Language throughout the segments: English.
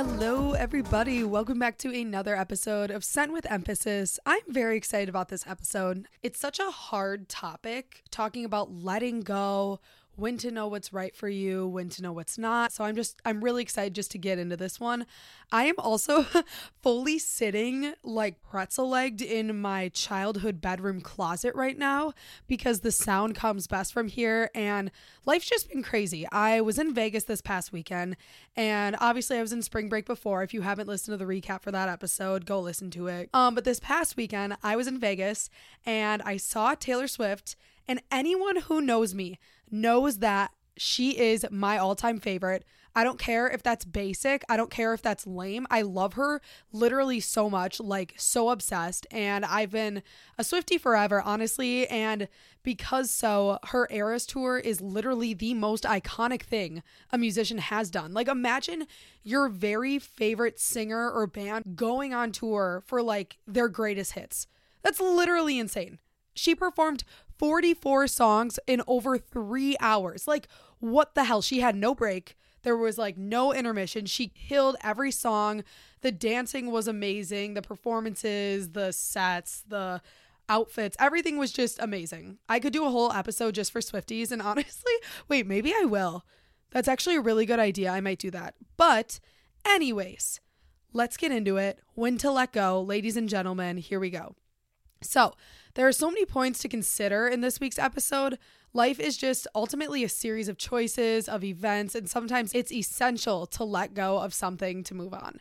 Hello, everybody. Welcome back to another episode of Sent with Emphasis. I'm very excited about this episode. It's such a hard topic talking about letting go, when to know what's right for you, when to know what's not. So I'm just, I'm really excited just to get into this one. I am also fully sitting like pretzel legged in my childhood bedroom closet right now because the sound comes best from here. And life's just been crazy. I was in Vegas this past weekend, and obviously I was in spring break before. If you haven't listened to the recap for that episode, go listen to it. Um, but this past weekend, I was in Vegas and I saw Taylor Swift. And anyone who knows me knows that she is my all time favorite. I don't care if that's basic. I don't care if that's lame. I love her literally so much, like so obsessed. And I've been a Swifty forever, honestly. And because so, her Eras tour is literally the most iconic thing a musician has done. Like, imagine your very favorite singer or band going on tour for like their greatest hits. That's literally insane. She performed 44 songs in over three hours. Like, what the hell? She had no break. There was like no intermission. She killed every song. The dancing was amazing. The performances, the sets, the outfits, everything was just amazing. I could do a whole episode just for Swifties. And honestly, wait, maybe I will. That's actually a really good idea. I might do that. But, anyways, let's get into it. When to let go, ladies and gentlemen, here we go. So, there are so many points to consider in this week's episode. Life is just ultimately a series of choices, of events, and sometimes it's essential to let go of something to move on.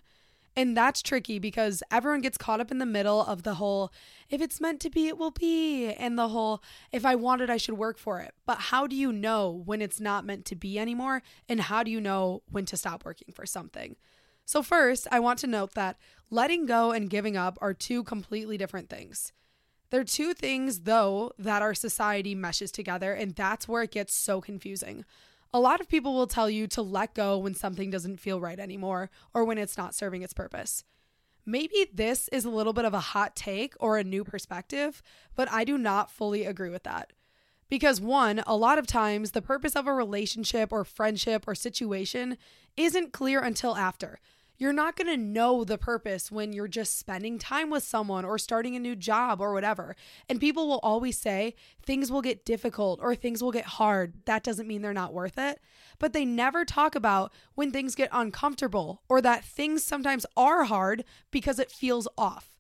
And that's tricky because everyone gets caught up in the middle of the whole, if it's meant to be, it will be, and the whole, if I want it, I should work for it. But how do you know when it's not meant to be anymore? And how do you know when to stop working for something? So, first, I want to note that letting go and giving up are two completely different things. They're two things, though, that our society meshes together, and that's where it gets so confusing. A lot of people will tell you to let go when something doesn't feel right anymore or when it's not serving its purpose. Maybe this is a little bit of a hot take or a new perspective, but I do not fully agree with that. Because, one, a lot of times the purpose of a relationship or friendship or situation isn't clear until after. You're not going to know the purpose when you're just spending time with someone or starting a new job or whatever. And people will always say things will get difficult or things will get hard. That doesn't mean they're not worth it. But they never talk about when things get uncomfortable or that things sometimes are hard because it feels off.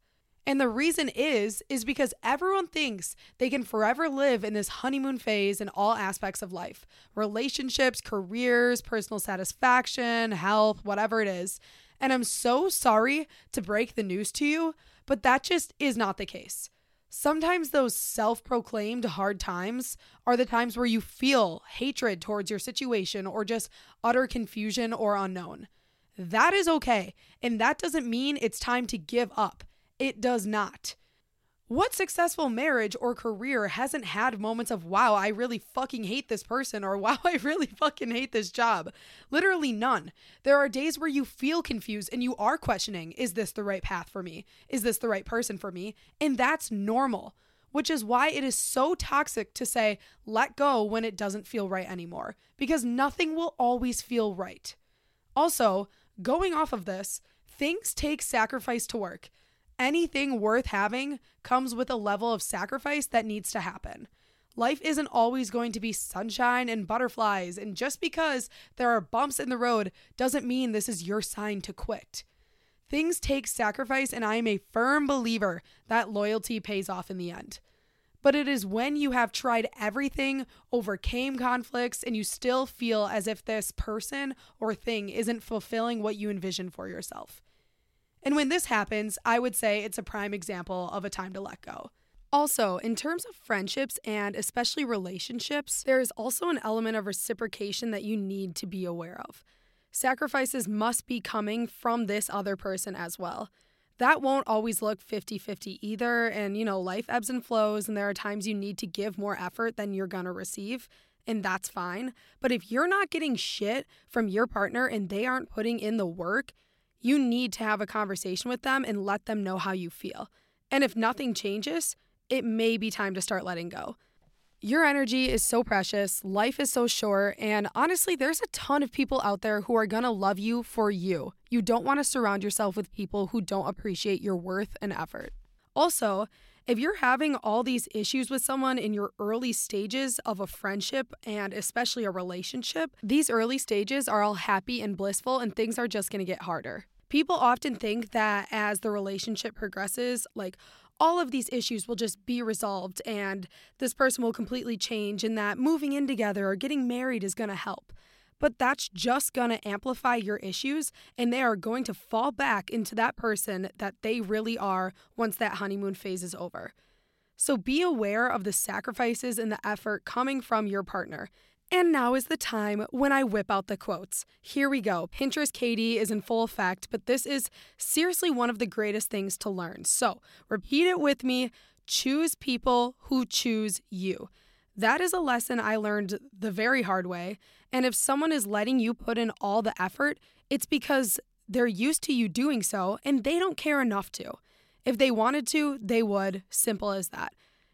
And the reason is is because everyone thinks they can forever live in this honeymoon phase in all aspects of life. Relationships, careers, personal satisfaction, health, whatever it is. And I'm so sorry to break the news to you, but that just is not the case. Sometimes those self proclaimed hard times are the times where you feel hatred towards your situation or just utter confusion or unknown. That is okay. And that doesn't mean it's time to give up. It does not. What successful marriage or career hasn't had moments of, wow, I really fucking hate this person, or wow, I really fucking hate this job? Literally none. There are days where you feel confused and you are questioning, is this the right path for me? Is this the right person for me? And that's normal, which is why it is so toxic to say, let go when it doesn't feel right anymore, because nothing will always feel right. Also, going off of this, things take sacrifice to work anything worth having comes with a level of sacrifice that needs to happen. Life isn't always going to be sunshine and butterflies, and just because there are bumps in the road doesn't mean this is your sign to quit. Things take sacrifice, and I am a firm believer that loyalty pays off in the end. But it is when you have tried everything, overcame conflicts, and you still feel as if this person or thing isn't fulfilling what you envision for yourself. And when this happens, I would say it's a prime example of a time to let go. Also, in terms of friendships and especially relationships, there is also an element of reciprocation that you need to be aware of. Sacrifices must be coming from this other person as well. That won't always look 50 50 either. And, you know, life ebbs and flows, and there are times you need to give more effort than you're gonna receive, and that's fine. But if you're not getting shit from your partner and they aren't putting in the work, you need to have a conversation with them and let them know how you feel. And if nothing changes, it may be time to start letting go. Your energy is so precious, life is so short, and honestly, there's a ton of people out there who are gonna love you for you. You don't wanna surround yourself with people who don't appreciate your worth and effort. Also, if you're having all these issues with someone in your early stages of a friendship and especially a relationship, these early stages are all happy and blissful, and things are just gonna get harder. People often think that as the relationship progresses, like, all of these issues will just be resolved and this person will completely change, and that moving in together or getting married is going to help. But that's just going to amplify your issues, and they are going to fall back into that person that they really are once that honeymoon phase is over. So be aware of the sacrifices and the effort coming from your partner and now is the time when I whip out the quotes. Here we go. Pinterest Katie is in full effect, but this is seriously one of the greatest things to learn. So repeat it with me choose people who choose you. That is a lesson I learned the very hard way. And if someone is letting you put in all the effort, it's because they're used to you doing so and they don't care enough to. If they wanted to, they would. Simple as that.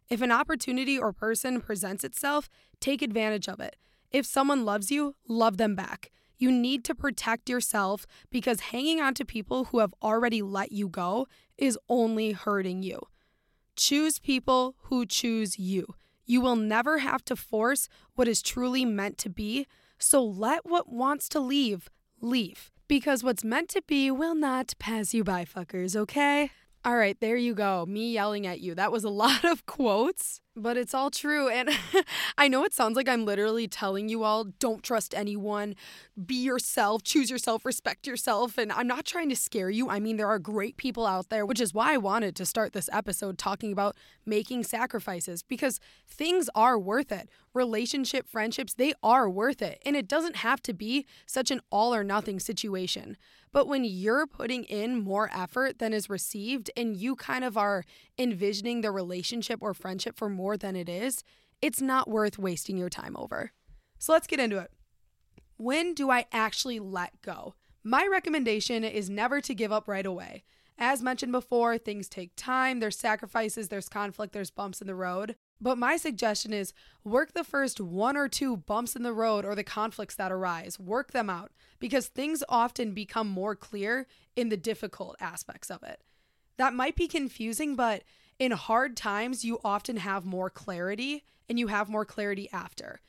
If an opportunity or person presents itself, take advantage of it. If someone loves you, love them back. You need to protect yourself because hanging on to people who have already let you go is only hurting you. Choose people who choose you. You will never have to force what is truly meant to be, so let what wants to leave leave. Because what's meant to be will not pass you by, fuckers, okay? All right, there you go. Me yelling at you. That was a lot of quotes, but it's all true. And I know it sounds like I'm literally telling you all don't trust anyone, be yourself, choose yourself, respect yourself. And I'm not trying to scare you. I mean, there are great people out there, which is why I wanted to start this episode talking about making sacrifices because things are worth it. Relationship, friendships, they are worth it. And it doesn't have to be such an all or nothing situation. But when you're putting in more effort than is received and you kind of are envisioning the relationship or friendship for more than it is, it's not worth wasting your time over. So let's get into it. When do I actually let go? My recommendation is never to give up right away. As mentioned before, things take time, there's sacrifices, there's conflict, there's bumps in the road. But my suggestion is work the first one or two bumps in the road or the conflicts that arise, work them out because things often become more clear in the difficult aspects of it. That might be confusing, but in hard times, you often have more clarity and you have more clarity after.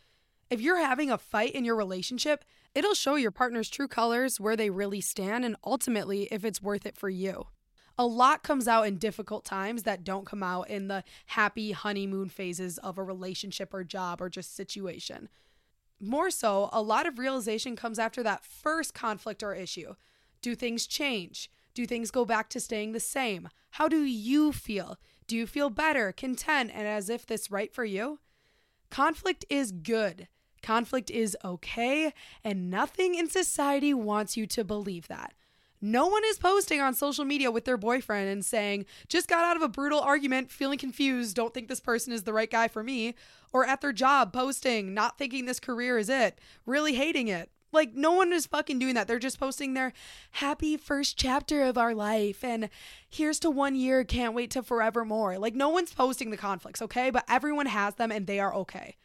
If you're having a fight in your relationship, it'll show your partner's true colors, where they really stand, and ultimately if it's worth it for you a lot comes out in difficult times that don't come out in the happy honeymoon phases of a relationship or job or just situation. More so, a lot of realization comes after that first conflict or issue. Do things change? Do things go back to staying the same? How do you feel? Do you feel better, content, and as if this right for you? Conflict is good. Conflict is okay, and nothing in society wants you to believe that. No one is posting on social media with their boyfriend and saying, just got out of a brutal argument, feeling confused, don't think this person is the right guy for me. Or at their job, posting, not thinking this career is it, really hating it. Like, no one is fucking doing that. They're just posting their happy first chapter of our life and here's to one year, can't wait to forevermore. Like, no one's posting the conflicts, okay? But everyone has them and they are okay.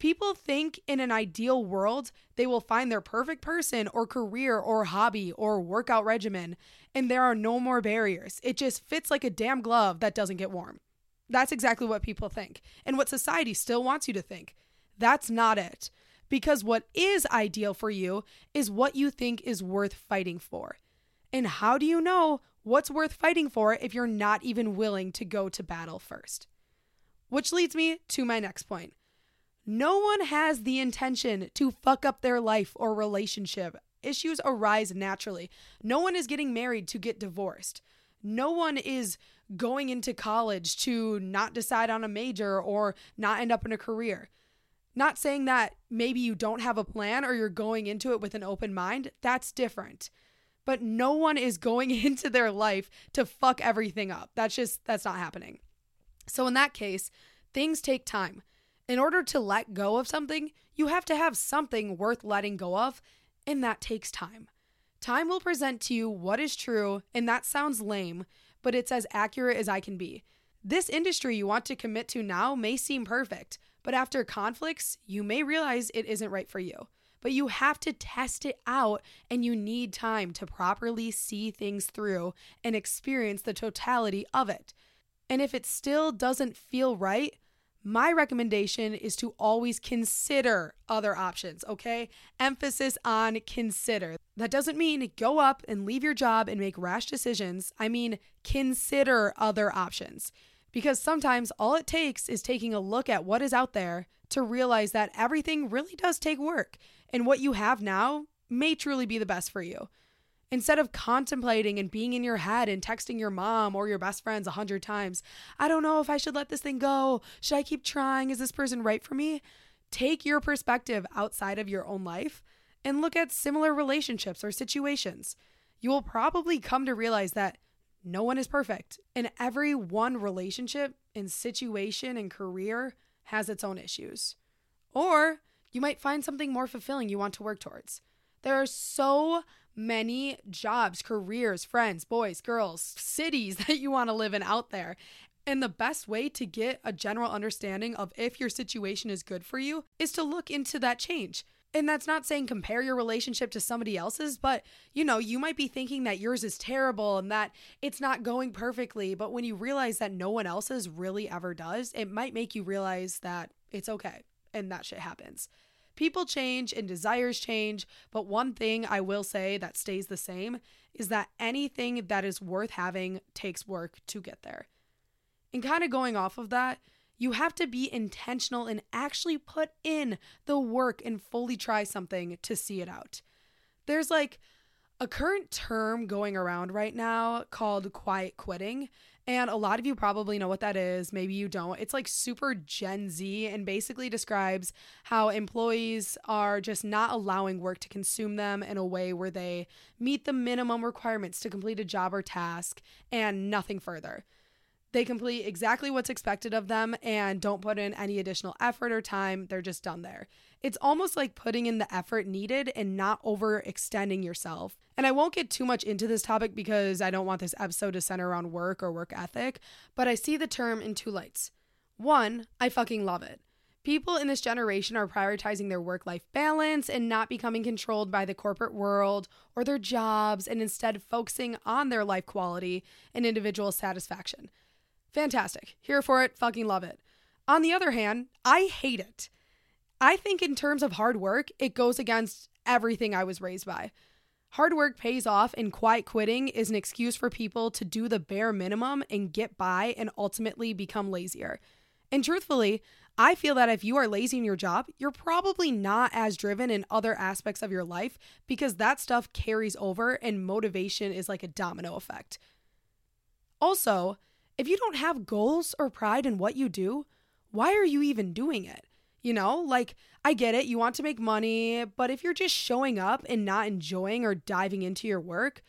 People think in an ideal world, they will find their perfect person or career or hobby or workout regimen, and there are no more barriers. It just fits like a damn glove that doesn't get warm. That's exactly what people think, and what society still wants you to think. That's not it. Because what is ideal for you is what you think is worth fighting for. And how do you know what's worth fighting for if you're not even willing to go to battle first? Which leads me to my next point. No one has the intention to fuck up their life or relationship. Issues arise naturally. No one is getting married to get divorced. No one is going into college to not decide on a major or not end up in a career. Not saying that maybe you don't have a plan or you're going into it with an open mind. That's different. But no one is going into their life to fuck everything up. That's just, that's not happening. So in that case, things take time. In order to let go of something, you have to have something worth letting go of, and that takes time. Time will present to you what is true, and that sounds lame, but it's as accurate as I can be. This industry you want to commit to now may seem perfect, But after conflicts, you may realize it isn't right for you. But you have to test it out and you need time to properly see things through and experience the totality of it. And if it still doesn't feel right, my recommendation is to always consider other options, okay? Emphasis on consider. That doesn't mean go up and leave your job and make rash decisions. I mean, consider other options. Because sometimes all it takes is taking a look at what is out there to realize that everything really does take work, and what you have now may truly be the best for you. Instead of contemplating and being in your head and texting your mom or your best friends a hundred times, I don't know if I should let this thing go. Should I keep trying? Is this person right for me? Take your perspective outside of your own life and look at similar relationships or situations. You will probably come to realize that no one is perfect, and every one relationship and situation and career has its own issues. Or you might find something more fulfilling you want to work towards. There are so many jobs, careers, friends, boys, girls, cities that you want to live in out there. And the best way to get a general understanding of if your situation is good for you is to look into that change. And that's not saying compare your relationship to somebody else's, but you know, you might be thinking that yours is terrible and that it's not going perfectly. But when you realize that no one else's really ever does, it might make you realize that it's okay and that shit happens. People change and desires change, but one thing I will say that stays the same is that anything that is worth having takes work to get there. And kind of going off of that, you have to be intentional and actually put in the work and fully try something to see it out. There's like a current term going around right now called quiet quitting. And a lot of you probably know what that is. Maybe you don't. It's like super Gen Z and basically describes how employees are just not allowing work to consume them in a way where they meet the minimum requirements to complete a job or task and nothing further. They complete exactly what's expected of them and don't put in any additional effort or time. They're just done there. It's almost like putting in the effort needed and not overextending yourself. And I won't get too much into this topic because I don't want this episode to center around work or work ethic, but I see the term in two lights. One, I fucking love it. People in this generation are prioritizing their work life balance and not becoming controlled by the corporate world or their jobs and instead focusing on their life quality and individual satisfaction. Fantastic. Here for it. Fucking love it. On the other hand, I hate it. I think, in terms of hard work, it goes against everything I was raised by. Hard work pays off, and quiet quitting is an excuse for people to do the bare minimum and get by and ultimately become lazier. And truthfully, I feel that if you are lazy in your job, you're probably not as driven in other aspects of your life because that stuff carries over and motivation is like a domino effect. Also, if you don't have goals or pride in what you do, why are you even doing it? You know, like I get it, you want to make money, but if you're just showing up and not enjoying or diving into your work,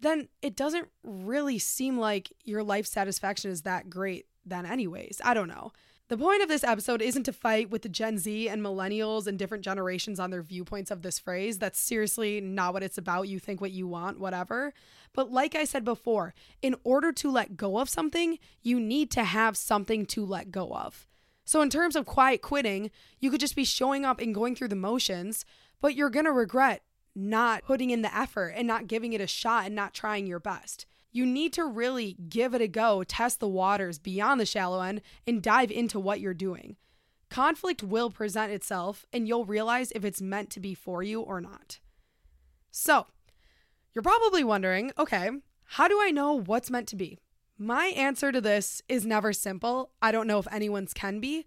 then it doesn't really seem like your life satisfaction is that great then anyways. I don't know. The point of this episode isn't to fight with the Gen Z and millennials and different generations on their viewpoints of this phrase. That's seriously not what it's about. You think what you want, whatever. But like I said before, in order to let go of something, you need to have something to let go of. So, in terms of quiet quitting, you could just be showing up and going through the motions, but you're going to regret not putting in the effort and not giving it a shot and not trying your best you need to really give it a go, test the waters beyond the shallow end, and dive into what you're doing. Conflict will present itself, and you'll realize if it's meant to be for you or not. So, you're probably wondering okay, how do I know what's meant to be? My answer to this is never simple. I don't know if anyone's can be,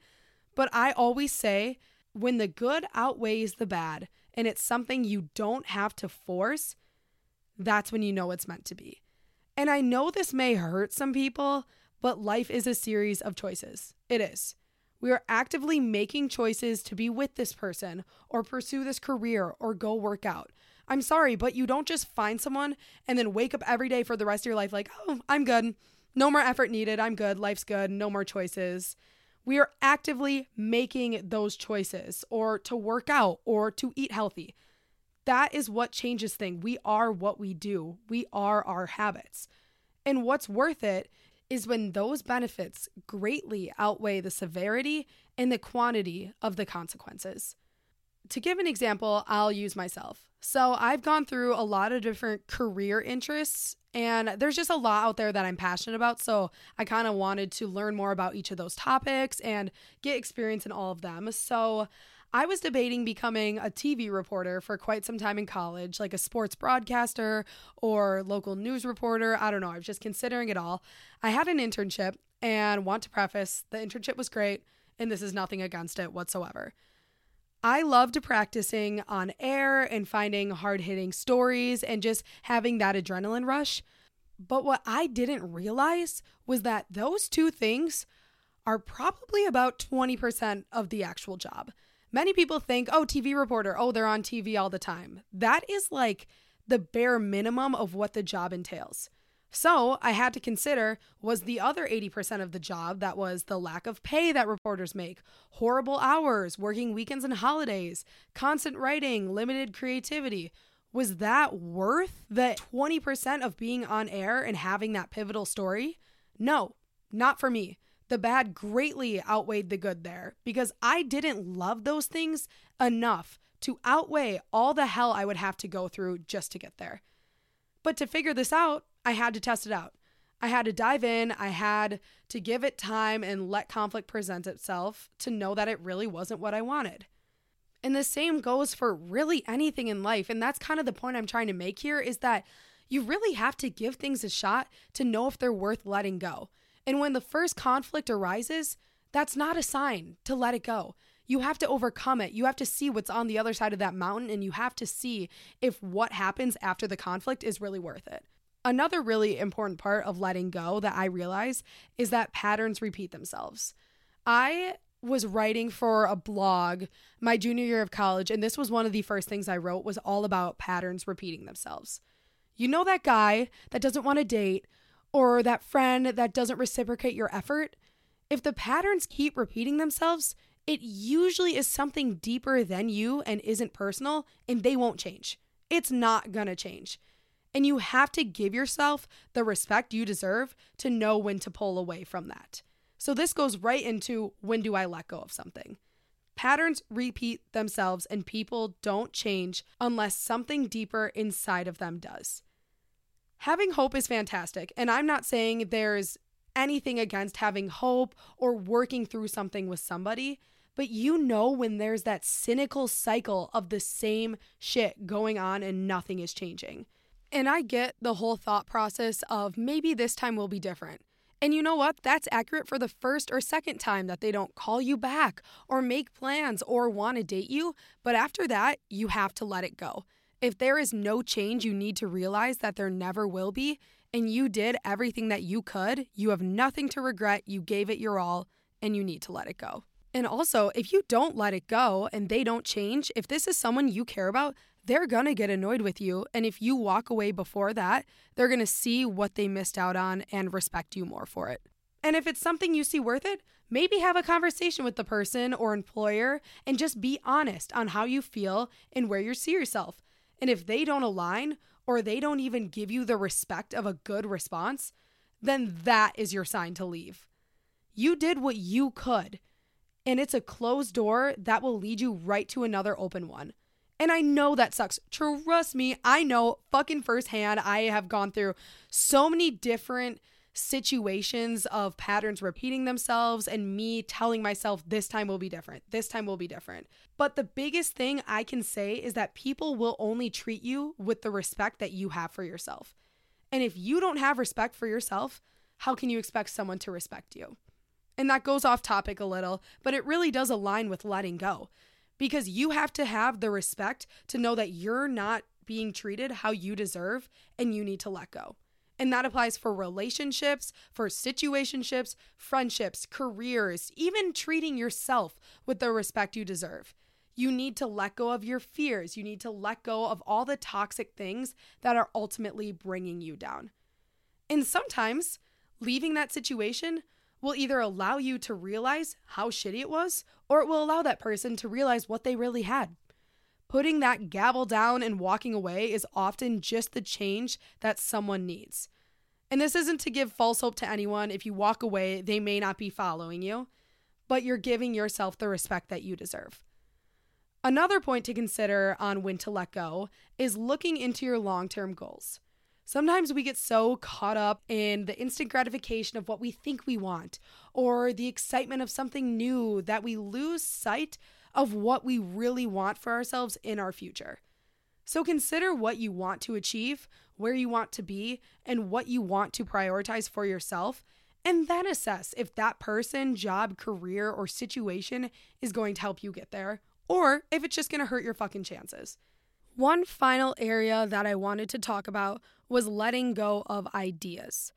but I always say when the good outweighs the bad and it's something you don't have to force, that's when you know it's meant to be. And I know this may hurt some people, but life is a series of choices. It is. We are actively making choices to be with this person or pursue this career or go work out. I'm sorry, but you don't just find someone and then wake up every day for the rest of your life like, oh, I'm good. No more effort needed. I'm good. Life's good. No more choices. We are actively making those choices or to work out or to eat healthy. That is what changes things. We are what we do, we are our habits. And what's worth it is when those benefits greatly outweigh the severity and the quantity of the consequences. To give an example, I'll use myself. So, I've gone through a lot of different career interests, and there's just a lot out there that I'm passionate about. So, I kind of wanted to learn more about each of those topics and get experience in all of them. So, I was debating becoming a TV reporter for quite some time in college, like a sports broadcaster or local news reporter. I don't know. I was just considering it all. I had an internship and want to preface the internship was great, and this is nothing against it whatsoever. I loved practicing on air and finding hard hitting stories and just having that adrenaline rush. But what I didn't realize was that those two things are probably about 20% of the actual job. Many people think, oh, TV reporter, oh, they're on TV all the time. That is like the bare minimum of what the job entails. So I had to consider was the other 80% of the job that was the lack of pay that reporters make, horrible hours, working weekends and holidays, constant writing, limited creativity. Was that worth the 20% of being on air and having that pivotal story? No, not for me the bad greatly outweighed the good there because I didn't love those things enough to outweigh all the hell I would have to go through just to get there. But to figure this out, I had to test it out. I had to dive in, I had to give it time and let conflict present itself to know that it really wasn't what I wanted. And the same goes for really anything in life. And that's kind of the point I'm trying to make here is that you really have to give things a shot to know if they're worth letting go. And when the first conflict arises, that's not a sign to let it go. You have to overcome it. You have to see what's on the other side of that mountain, and you have to see if what happens after the conflict is really worth it. Another really important part of letting go that I realize is that patterns repeat themselves. I was writing for a blog my junior year of college and this was one of the first things I wrote was all about patterns repeating themselves. You know that guy that doesn't want to date or that friend that doesn't reciprocate your effort, if the patterns keep repeating themselves, it usually is something deeper than you and isn't personal, and they won't change. It's not gonna change. And you have to give yourself the respect you deserve to know when to pull away from that. So, this goes right into when do I let go of something? Patterns repeat themselves, and people don't change unless something deeper inside of them does having hope is fantastic. And I'm not saying there's anything against having hope or working through something with somebody, but you know when there's that cynical cycle of the same shit going on and nothing is changing. And I get the whole thought process of maybe this time will be different. And you know what? That's accurate for the first or second time that they don't call you back or make plans or want to date you. But after that, you have to let it go. If there is no change, you need to realize that there never will be, and you did everything that you could. You have nothing to regret. You gave it your all, and you need to let it go. And also, if you don't let it go and they don't change, if this is someone you care about, they're gonna get annoyed with you. And if you walk away before that, they're gonna see what they missed out on and respect you more for it. And if it's something you see worth it, maybe have a conversation with the person or employer and just be honest on how you feel and where you see yourself. And if they don't align or they don't even give you the respect of a good response, then that is your sign to leave. You did what you could, and it's a closed door that will lead you right to another open one. And I know that sucks. Trust me, I know fucking firsthand. I have gone through so many different situations of patterns repeating themselves and me telling myself this time will be different. This time will be different. But the biggest thing I can say is that people will only treat you with the respect that you have for yourself. And if you don't have respect for yourself, how can you expect someone to respect you? And that goes off topic a little, but it really does align with letting go because you have to have the respect to know that you're not being treated how you deserve and you need to let go. And that applies for relationships, for situationships, friendships, careers, even treating yourself with the respect you deserve. You need to let go of your fears. You need to let go of all the toxic things that are ultimately bringing you down. And sometimes leaving that situation will either allow you to realize how shitty it was, or it will allow that person to realize what they really had. Putting that gavel down and walking away is often just the change that someone needs. And this isn't to give false hope to anyone. If you walk away, they may not be following you. but you're giving yourself the respect that you deserve. Another point to consider on when to let go is looking into your long term goals. Sometimes we get so caught up in the instant gratification of what we think we want or the excitement of something new that we lose sight of what we really want for ourselves in our future. So consider what you want to achieve, where you want to be, and what you want to prioritize for yourself, and then assess if that person, job, career, or situation is going to help you get there, or if it's just going to hurt your fucking chances. One final area that I wanted to talk about was letting go of ideas.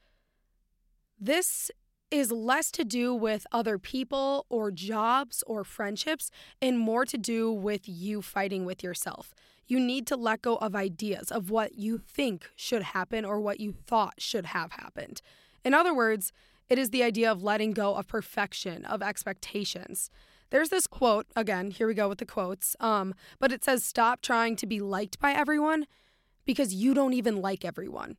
This is less to do with other people or jobs or friendships and more to do with you fighting with yourself. You need to let go of ideas of what you think should happen or what you thought should have happened. In other words, it is the idea of letting go of perfection, of expectations. There's this quote, again, here we go with the quotes, um, but it says, Stop trying to be liked by everyone because you don't even like everyone.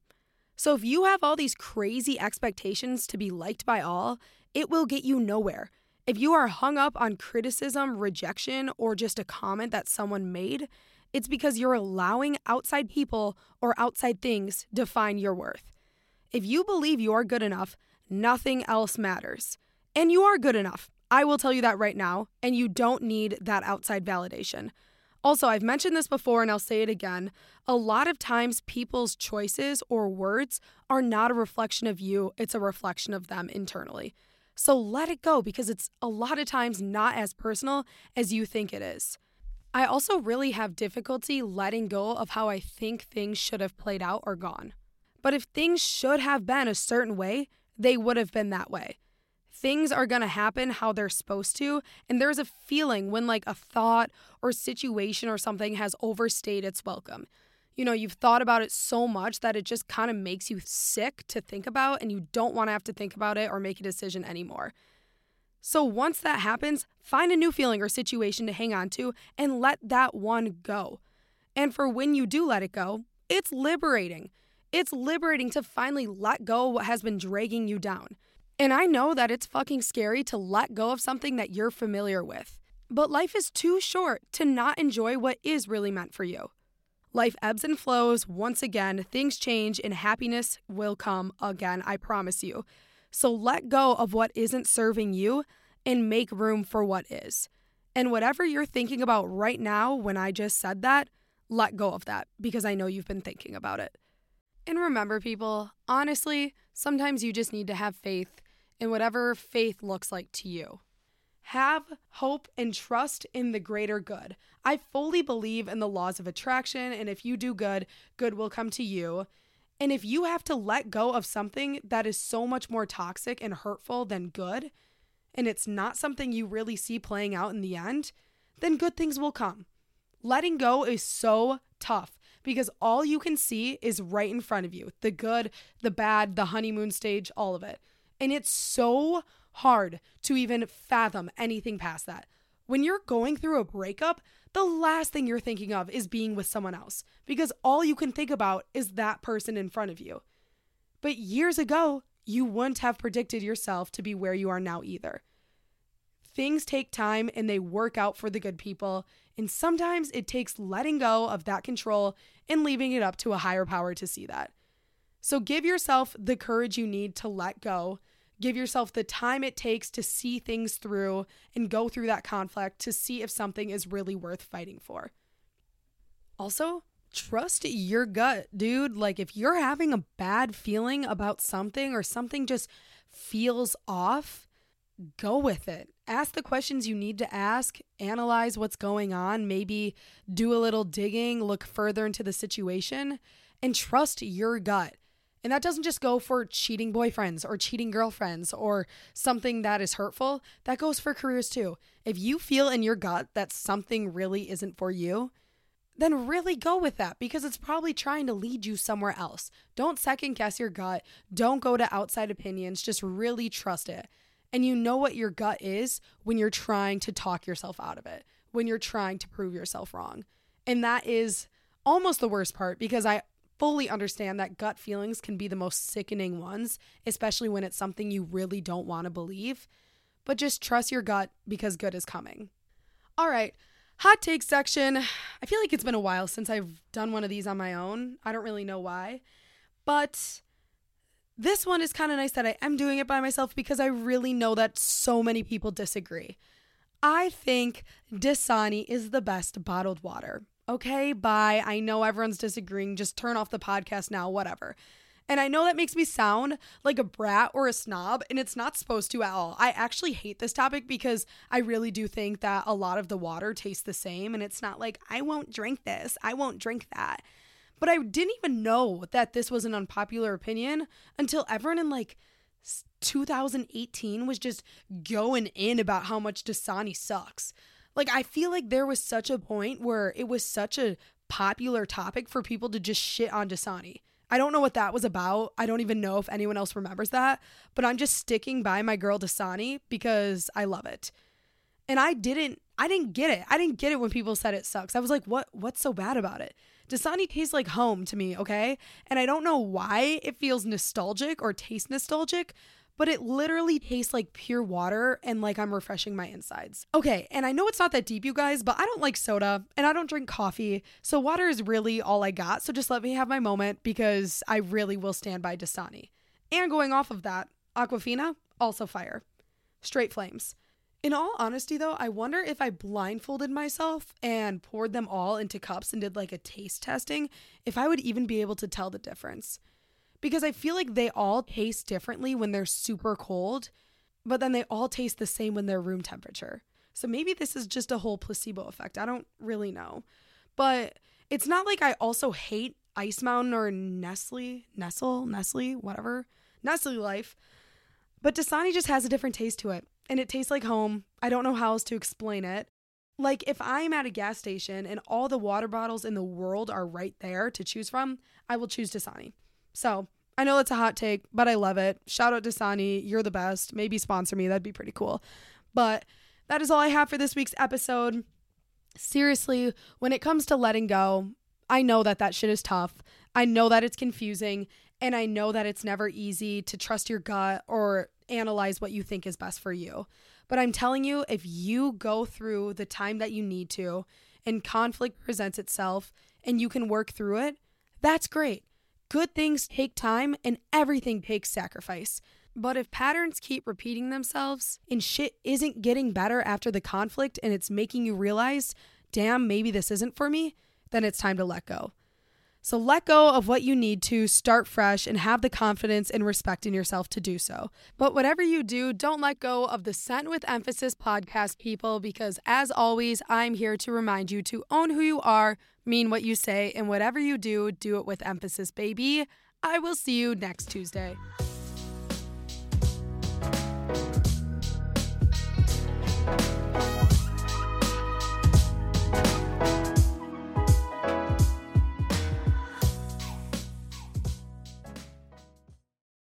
So if you have all these crazy expectations to be liked by all, it will get you nowhere. If you are hung up on criticism, rejection, or just a comment that someone made, it's because you're allowing outside people or outside things define your worth. If you believe you're good enough, nothing else matters. And you are good enough. I will tell you that right now, and you don't need that outside validation. Also, I've mentioned this before and I'll say it again. A lot of times, people's choices or words are not a reflection of you, it's a reflection of them internally. So let it go because it's a lot of times not as personal as you think it is. I also really have difficulty letting go of how I think things should have played out or gone. But if things should have been a certain way, they would have been that way things are going to happen how they're supposed to. And there's a feeling when, like, a thought or situation or something has overstayed its welcome. You know, you've thought about it so much that it just kind of makes you sick to think about, and you don't want to have to think about it or make a decision anymore. So, once that happens, find a new feeling or situation to hang on to and let that one go. And for when you do let it go, it's liberating. It's liberating to finally let go what has been dragging you down. And I know that it's fucking scary to let go of something that you're familiar with. But life is too short to not enjoy what is really meant for you. Life ebbs and flows. Once again, things change and happiness will come again, I promise you. So let go of what isn't serving you and make room for what is. And whatever you're thinking about right now when I just said that, let go of that because I know you've been thinking about it. And remember, people, honestly, sometimes you just need to have faith in whatever faith looks like to you. Have hope and trust in the greater good. I fully believe in the laws of attraction, and if you do good, good will come to you. And if you have to let go of something that is so much more toxic and hurtful than good, and it's not something you really see playing out in the end, then good things will come. Letting go is so tough because all you can see is right in front of you the good, the bad, the honeymoon stage, all of it. And it's so hard to even fathom anything past that. When you're going through a breakup, the last thing you're thinking of is being with someone else because all you can think about is that person in front of you. But years ago, you wouldn't have predicted yourself to be where you are now either. Things take time and they work out for the good people, and sometimes it takes letting go of that control and leaving it up to a higher power to see that. So give yourself the courage you need to let go. Give yourself the time it takes to see things through and go through that conflict to see if something is really worth fighting for. Also, trust your gut, dude. Like, if you're having a bad feeling about something or something just feels off, go with it. Ask the questions you need to ask, analyze what's going on, maybe do a little digging, look further into the situation, and trust your gut. And that doesn't just go for cheating boyfriends or cheating girlfriends or something that is hurtful. That goes for careers too. If you feel in your gut that something really isn't for you, then really go with that because it's probably trying to lead you somewhere else. Don't second guess your gut. Don't go to outside opinions. Just really trust it. And you know what your gut is when you're trying to talk yourself out of it, when you're trying to prove yourself wrong. And that is almost the worst part because I fully understand that gut feelings can be the most sickening ones, especially when it's something you really don't want to believe. but just trust your gut because good is coming. All right, hot take section. I feel like it's been a while since I've done one of these on my own. I don't really know why, but this one is kind of nice that I am doing it by myself because I really know that so many people disagree. I think Dasani is the best bottled water. Okay, bye. I know everyone's disagreeing. Just turn off the podcast now, whatever. And I know that makes me sound like a brat or a snob, and it's not supposed to at all. I actually hate this topic because I really do think that a lot of the water tastes the same, and it's not like, I won't drink this, I won't drink that. But I didn't even know that this was an unpopular opinion until everyone in like 2018 was just going in about how much Dasani sucks. Like, I feel like there was such a point where it was such a popular topic for people to just shit on Dasani. I don't know what that was about. I don't even know if anyone else remembers that, but I'm just sticking by my girl Dasani because I love it. And I didn't I didn't get it. I didn't get it when people said it sucks. I was like, "What what's so bad about it?" Dasani tastes like home to me, okay? And I don't know why it feels nostalgic or tastes nostalgic, but it literally tastes like pure water and like I'm refreshing my insides. Okay, and I know it's not that deep, you guys, but I don't like soda and I don't drink coffee. So water is really all I got. So just let me have my moment because I really will stand by Dasani. And going off of that, Aquafina, also fire. Straight flames. In all honesty, though, I wonder if I blindfolded myself and poured them all into cups and did like a taste testing, if I would even be able to tell the difference because I feel like they all taste differently when they're super cold, but then they all taste the same when they're room temperature. So maybe this is just a whole placebo effect. I don't really know. But it's not like I also hate Ice Mountain or Nestle, Nestle, Nestle, whatever, Nestle Life. But Dasani just has a different taste to it, and it tastes like home. I don't know how else to explain it. Like if I'm at a gas station and all the water bottles in the world are right there to choose from, I will choose Dasani. So I know it's a hot take, but I love it. Shout out to Sani. You're the best. Maybe sponsor me. That'd be pretty cool. But that is all I have for this week's episode. Seriously, when it comes to letting go, I know that that shit is tough. I know that it's confusing. And I know that it's never easy to trust your gut or analyze what you think is best for you. But I'm telling you, if you go through the time that you need to and conflict presents itself and you can work through it, that's great. Good things take time and everything takes sacrifice. But if patterns keep repeating themselves and shit isn't getting better after the conflict and it's making you realize, damn, maybe this isn't for me, then it's time to let go. So let go of what you need to start fresh and have the confidence and respect in yourself to do so. But whatever you do, don't let go of the Scent with Emphasis podcast, people, because as always, I'm here to remind you to own who you are, mean what you say, and whatever you do, do it with emphasis, baby. I will see you next Tuesday.